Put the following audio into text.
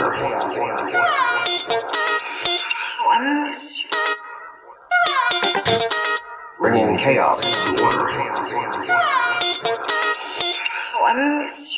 Oh, I miss. Bringing chaos. Oh, I miss you.